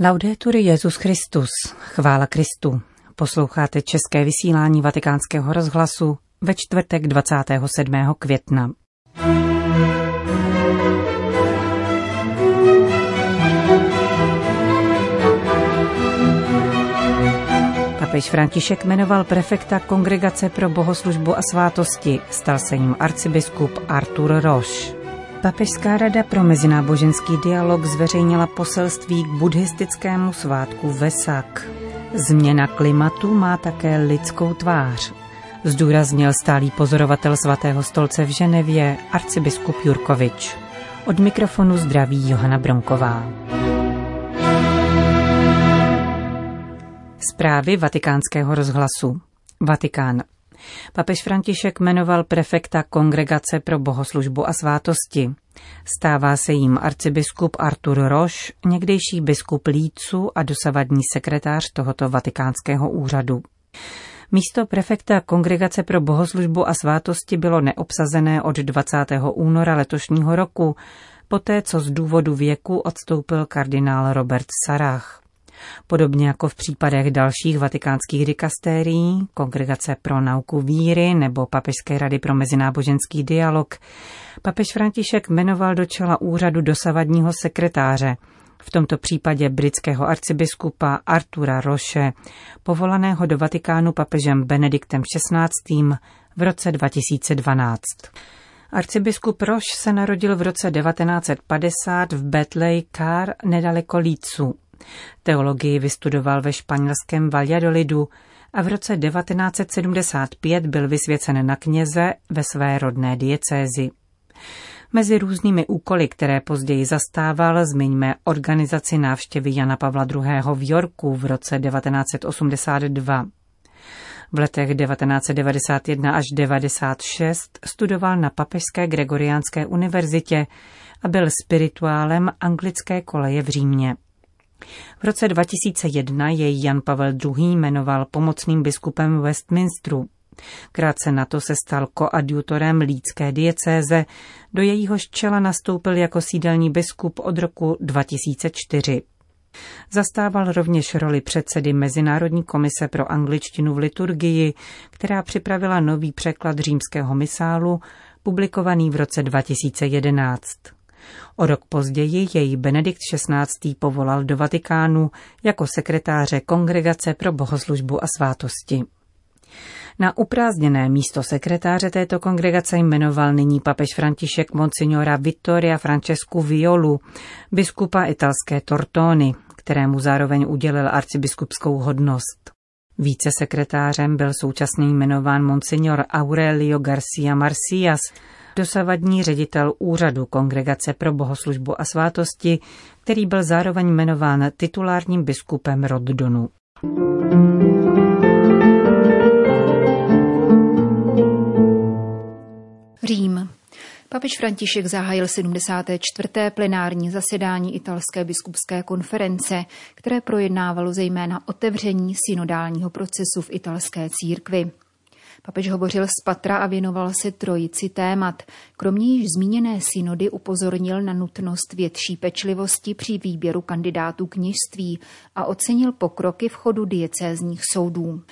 Laudetur Jezus Christus, chvála Kristu. Posloucháte české vysílání Vatikánského rozhlasu ve čtvrtek 27. května. Papež František jmenoval prefekta Kongregace pro bohoslužbu a svátosti. Stal se jim arcibiskup Artur Roš. Papežská rada pro mezináboženský dialog zveřejnila poselství k buddhistickému svátku Vesak. Změna klimatu má také lidskou tvář. Zdůraznil stálý pozorovatel svatého stolce v Ženevě arcibiskup Jurkovič. Od mikrofonu zdraví Johana Bronková. Zprávy vatikánského rozhlasu. Vatikán. Papež František jmenoval prefekta Kongregace pro bohoslužbu a svátosti. Stává se jim arcibiskup Artur Roš, někdejší biskup Lícu a dosavadní sekretář tohoto vatikánského úřadu. Místo prefekta Kongregace pro bohoslužbu a svátosti bylo neobsazené od 20. února letošního roku, poté co z důvodu věku odstoupil kardinál Robert Sarach. Podobně jako v případech dalších vatikánských dikastérií, Kongregace pro nauku víry nebo Papežské rady pro mezináboženský dialog, papež František jmenoval do čela úřadu dosavadního sekretáře, v tomto případě britského arcibiskupa Artura Roše, povolaného do Vatikánu papežem Benediktem XVI. v roce 2012. Arcibiskup Roš se narodil v roce 1950 v Betley Car nedaleko Lícu. Teologii vystudoval ve španělském Valladolidu a v roce 1975 byl vysvěcen na kněze ve své rodné diecézi. Mezi různými úkoly, které později zastával, zmiňme organizaci návštěvy Jana Pavla II. v Yorku v roce 1982. V letech 1991 až 1996 studoval na Papežské Gregoriánské univerzitě a byl spirituálem anglické koleje v Římě. V roce 2001 jej Jan Pavel II. jmenoval pomocným biskupem Westminsteru. Krátce na to se stal koadjutorem Lídské diecéze, do jejíhož čela nastoupil jako sídelní biskup od roku 2004. Zastával rovněž roli předsedy Mezinárodní komise pro angličtinu v liturgii, která připravila nový překlad římského misálu, publikovaný v roce 2011. O rok později jej Benedikt XVI. povolal do Vatikánu jako sekretáře Kongregace pro bohoslužbu a svátosti. Na uprázdněné místo sekretáře této kongregace jmenoval nyní papež František monsignora Vittoria Francescu Violu, biskupa italské Tortony, kterému zároveň udělil arcibiskupskou hodnost. Více sekretářem byl současně jmenován monsignor Aurelio Garcia Marcias, dosavadní ředitel úřadu Kongregace pro bohoslužbu a svátosti, který byl zároveň jmenován titulárním biskupem Roddonu. Řím. Papež František zahájil 74. plenární zasedání italské biskupské konference, které projednávalo zejména otevření synodálního procesu v italské církvi. Papež hovořil z patra a věnoval se trojici témat. Kromě již zmíněné synody upozornil na nutnost větší pečlivosti při výběru kandidátů kněžství a ocenil pokroky v chodu diecézních soudů.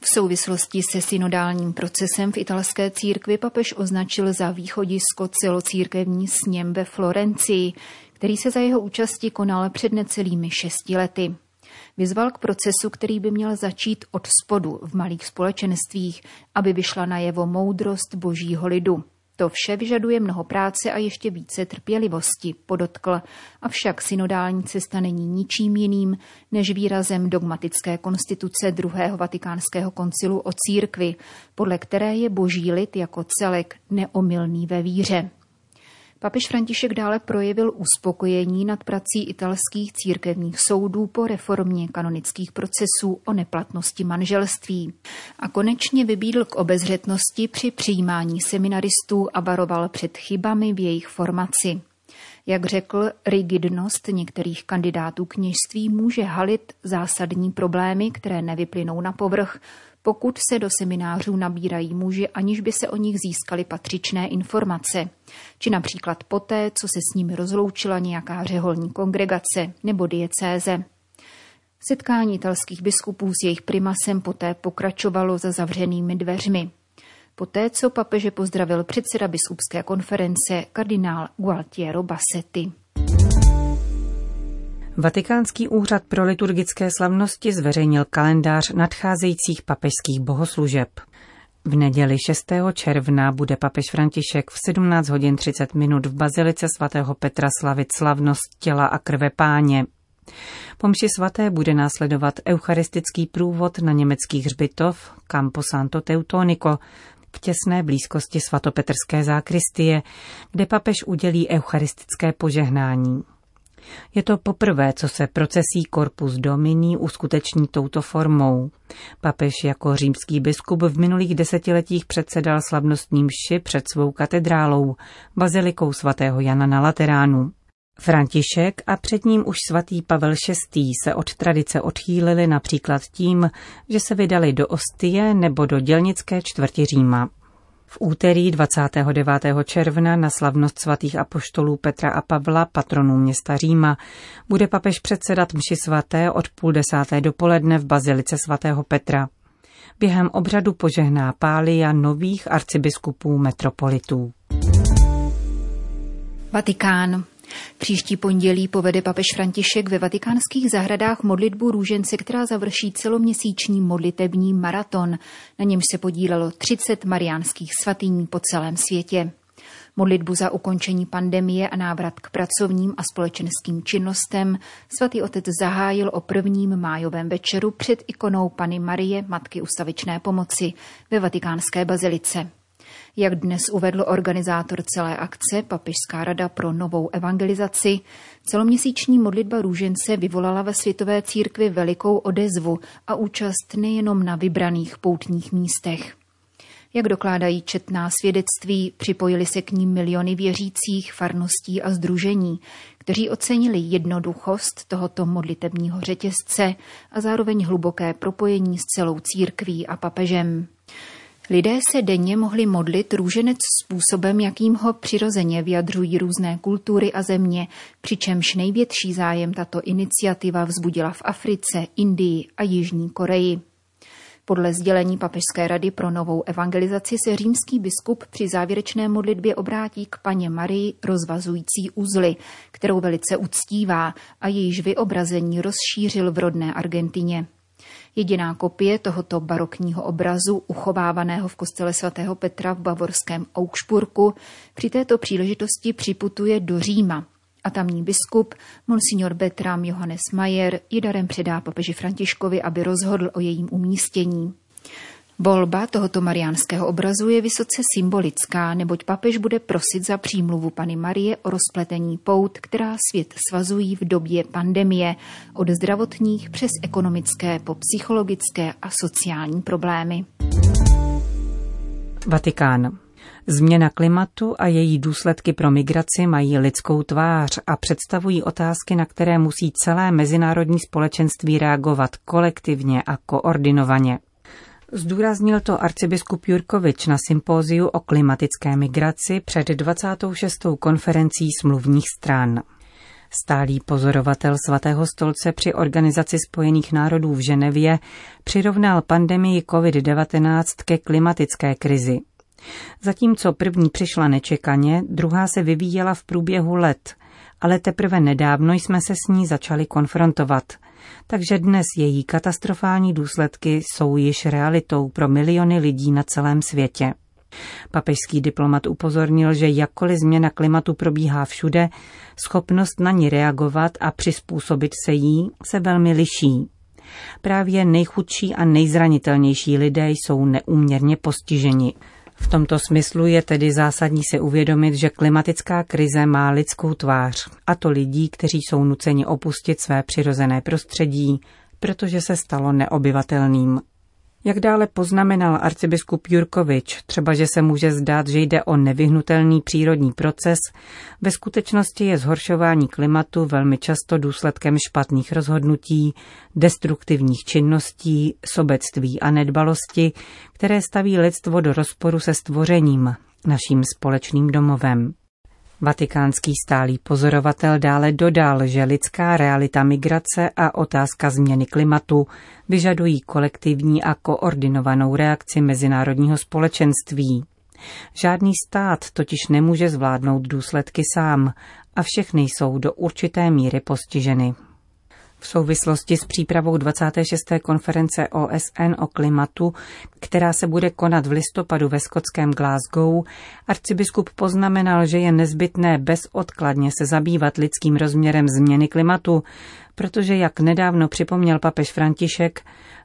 V souvislosti se synodálním procesem v italské církvi papež označil za východisko celocírkevní sněm ve Florencii, který se za jeho účasti konal před necelými šesti lety. Vyzval k procesu, který by měl začít od spodu v malých společenstvích, aby vyšla na jevo moudrost božího lidu. To vše vyžaduje mnoho práce a ještě více trpělivosti, podotkl. Avšak synodální cesta není ničím jiným než výrazem dogmatické konstituce druhého vatikánského koncilu o církvi, podle které je boží lid jako celek neomylný ve víře. Papež František dále projevil uspokojení nad prací italských církevních soudů po reformě kanonických procesů o neplatnosti manželství. A konečně vybídl k obezřetnosti při přijímání seminaristů a varoval před chybami v jejich formaci. Jak řekl, rigidnost některých kandidátů kněžství může halit zásadní problémy, které nevyplynou na povrch, pokud se do seminářů nabírají muži, aniž by se o nich získaly patřičné informace, či například poté, co se s nimi rozloučila nějaká řeholní kongregace nebo diecéze. Setkání italských biskupů s jejich primasem poté pokračovalo za zavřenými dveřmi. Poté, co papeže pozdravil předseda biskupské konference kardinál Gualtiero Bassetti. Vatikánský úřad pro liturgické slavnosti zveřejnil kalendář nadcházejících papežských bohoslužeb. V neděli 6. června bude papež František v 17 hodin 30 minut v Bazilice svatého Petra slavit slavnost těla a krve páně. Po mši svaté bude následovat eucharistický průvod na německý hřbitov Campo Santo Teutonico v těsné blízkosti svatopetrské zákristie, kde papež udělí eucharistické požehnání. Je to poprvé, co se procesí Corpus Domini uskuteční touto formou. Papež jako římský biskup v minulých desetiletích předsedal slavnostní mši před svou katedrálou, bazilikou svatého Jana na Lateránu. František a před ním už svatý Pavel VI. se od tradice odchýlili například tím, že se vydali do Ostie nebo do dělnické čtvrti Říma. V úterý 29. června na slavnost svatých apoštolů Petra a Pavla, patronů města Říma, bude papež předsedat mši svaté od půl desáté dopoledne v bazilice svatého Petra. Během obřadu požehná pália nových arcibiskupů metropolitů. Vatikán. Příští pondělí povede papež František ve vatikánských zahradách modlitbu růžence, která završí celoměsíční modlitební maraton. Na němž se podílelo 30 mariánských svatyní po celém světě. Modlitbu za ukončení pandemie a návrat k pracovním a společenským činnostem svatý otec zahájil o prvním májovém večeru před ikonou Pany Marie, Matky ustavičné pomoci ve vatikánské bazilice. Jak dnes uvedl organizátor celé akce Papežská rada pro novou evangelizaci, celoměsíční modlitba růžence vyvolala ve světové církvi velikou odezvu a účast nejenom na vybraných poutních místech. Jak dokládají četná svědectví, připojili se k ním miliony věřících, farností a združení, kteří ocenili jednoduchost tohoto modlitebního řetězce a zároveň hluboké propojení s celou církví a papežem. Lidé se denně mohli modlit růženec způsobem, jakým ho přirozeně vyjadřují různé kultury a země, přičemž největší zájem tato iniciativa vzbudila v Africe, Indii a Jižní Koreji. Podle sdělení Papežské rady pro novou evangelizaci se římský biskup při závěrečné modlitbě obrátí k paně Marii rozvazující uzly, kterou velice uctívá a jejíž vyobrazení rozšířil v rodné Argentině. Jediná kopie tohoto barokního obrazu, uchovávaného v kostele svatého Petra v bavorském Augsburgu, při této příležitosti připutuje do Říma a tamní biskup, monsignor Betram Johannes Mayer, ji darem předá papeži Františkovi, aby rozhodl o jejím umístění. Volba tohoto mariánského obrazu je vysoce symbolická, neboť papež bude prosit za přímluvu Pany Marie o rozpletení pout, která svět svazují v době pandemie, od zdravotních přes ekonomické po psychologické a sociální problémy. Vatikán. Změna klimatu a její důsledky pro migraci mají lidskou tvář a představují otázky, na které musí celé mezinárodní společenství reagovat kolektivně a koordinovaně. Zdůraznil to arcibiskup Jurkovič na sympóziu o klimatické migraci před 26. konferencí smluvních stran. Stálý pozorovatel svatého stolce při Organizaci spojených národů v Ženevě přirovnal pandemii COVID-19 ke klimatické krizi. Zatímco první přišla nečekaně, druhá se vyvíjela v průběhu let, ale teprve nedávno jsme se s ní začali konfrontovat – takže dnes její katastrofální důsledky jsou již realitou pro miliony lidí na celém světě. Papežský diplomat upozornil, že jakkoliv změna klimatu probíhá všude, schopnost na ní reagovat a přizpůsobit se jí se velmi liší. Právě nejchudší a nejzranitelnější lidé jsou neúměrně postiženi. V tomto smyslu je tedy zásadní si uvědomit, že klimatická krize má lidskou tvář, a to lidí, kteří jsou nuceni opustit své přirozené prostředí, protože se stalo neobyvatelným. Jak dále poznamenal arcibiskup Jurkovič, třeba že se může zdát, že jde o nevyhnutelný přírodní proces, ve skutečnosti je zhoršování klimatu velmi často důsledkem špatných rozhodnutí, destruktivních činností, sobectví a nedbalosti, které staví lidstvo do rozporu se stvořením, naším společným domovem. Vatikánský stálý pozorovatel dále dodal, že lidská realita migrace a otázka změny klimatu vyžadují kolektivní a koordinovanou reakci mezinárodního společenství. Žádný stát totiž nemůže zvládnout důsledky sám a všechny jsou do určité míry postiženy. V souvislosti s přípravou 26. konference OSN o klimatu, která se bude konat v listopadu ve skotském Glasgow, arcibiskup poznamenal, že je nezbytné bezodkladně se zabývat lidským rozměrem změny klimatu, protože, jak nedávno připomněl papež František,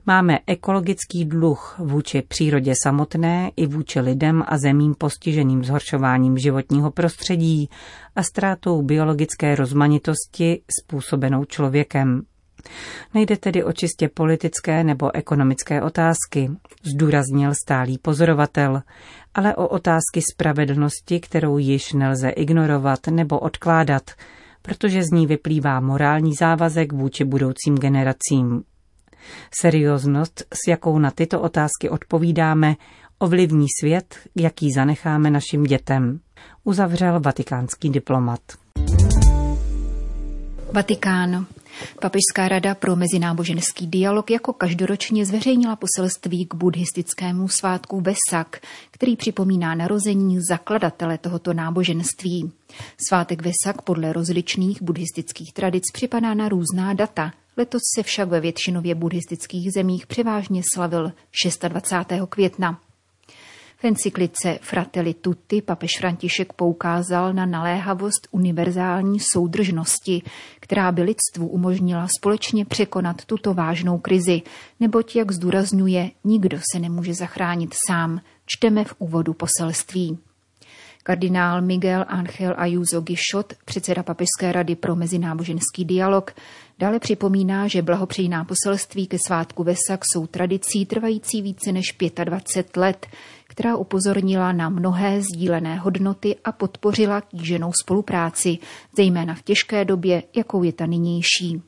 máme ekologický dluh vůči přírodě samotné i vůči lidem a zemím postiženým zhoršováním životního prostředí a ztrátou biologické rozmanitosti způsobenou člověkem. Nejde tedy o čistě politické nebo ekonomické otázky, zdůraznil stálý pozorovatel, ale o otázky spravedlnosti, kterou již nelze ignorovat nebo odkládat, protože z ní vyplývá morální závazek vůči budoucím generacím. Serióznost, s jakou na tyto otázky odpovídáme, ovlivní svět, jaký zanecháme našim dětem, uzavřel vatikánský diplomat. Vatikán. Papežská rada pro mezináboženský dialog jako každoročně zveřejnila poselství k buddhistickému svátku Vesak, který připomíná narození zakladatele tohoto náboženství. Svátek Vesak podle rozličných buddhistických tradic připadá na různá data. Letos se však ve většinově buddhistických zemích převážně slavil 26. května. V encyklice Fratelli Tutti papež František poukázal na naléhavost univerzální soudržnosti, která by lidstvu umožnila společně překonat tuto vážnou krizi, neboť, jak zdůrazňuje, nikdo se nemůže zachránit sám, čteme v úvodu poselství. Kardinál Miguel Ángel Ayuso Gishot, předseda Papežské rady pro mezináboženský dialog, dále připomíná, že blahopřejná poselství ke svátku Vesak jsou tradicí trvající více než 25 let, která upozornila na mnohé sdílené hodnoty a podpořila kýženou spolupráci, zejména v těžké době, jakou je ta nynější.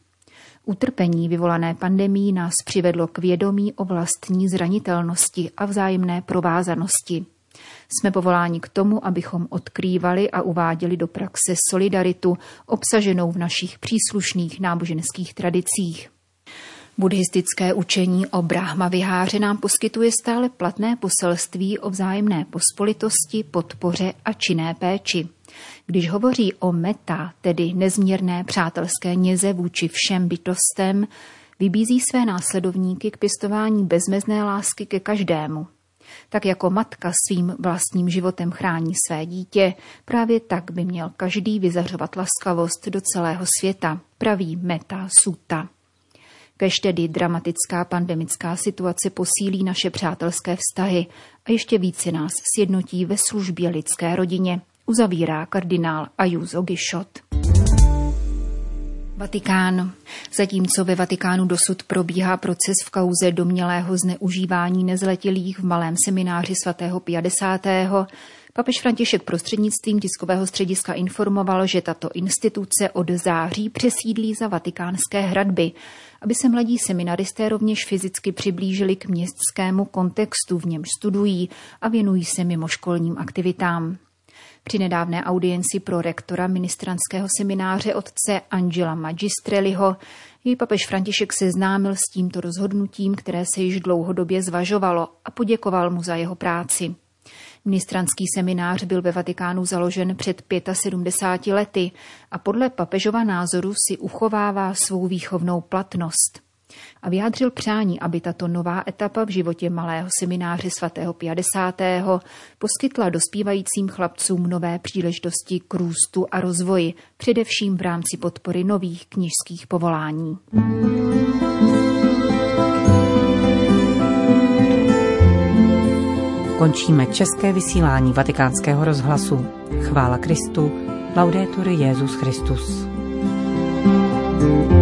Utrpení vyvolané pandemí nás přivedlo k vědomí o vlastní zranitelnosti a vzájemné provázanosti. Jsme povoláni k tomu, abychom odkrývali a uváděli do praxe solidaritu obsaženou v našich příslušných náboženských tradicích. Buddhistické učení o Brahma viháře nám poskytuje stále platné poselství o vzájemné pospolitosti, podpoře a činné péči. Když hovoří o meta, tedy nezměrné přátelské něze vůči všem bytostem, vybízí své následovníky k pěstování bezmezné lásky ke každému. Tak jako matka svým vlastním životem chrání své dítě, právě tak by měl každý vyzařovat laskavost do celého světa, praví Meta Suta. Kež tedy dramatická pandemická situace posílí naše přátelské vztahy a ještě více nás sjednotí ve službě lidské rodině, uzavírá kardinál Ayuso Gishot. Vatikán. Zatímco ve Vatikánu dosud probíhá proces v kauze domělého zneužívání nezletilých v malém semináři svatého 50. Papež František prostřednictvím tiskového střediska informoval, že tato instituce od září přesídlí za vatikánské hradby, aby se mladí seminaristé rovněž fyzicky přiblížili k městskému kontextu, v němž studují a věnují se mimoškolním aktivitám. Při nedávné audienci pro rektora ministranského semináře otce Angela Magistreliho jej papež František seznámil s tímto rozhodnutím, které se již dlouhodobě zvažovalo a poděkoval mu za jeho práci. Ministranský seminář byl ve Vatikánu založen před 75 lety a podle papežova názoru si uchovává svou výchovnou platnost. A vyjádřil přání, aby tato nová etapa v životě malého semináře svatého 50. poskytla dospívajícím chlapcům nové příležitosti k růstu a rozvoji, především v rámci podpory nových knižských povolání. Končíme české vysílání vatikánského rozhlasu. Chvála Kristu. Laudetur Jezus Christus. thank you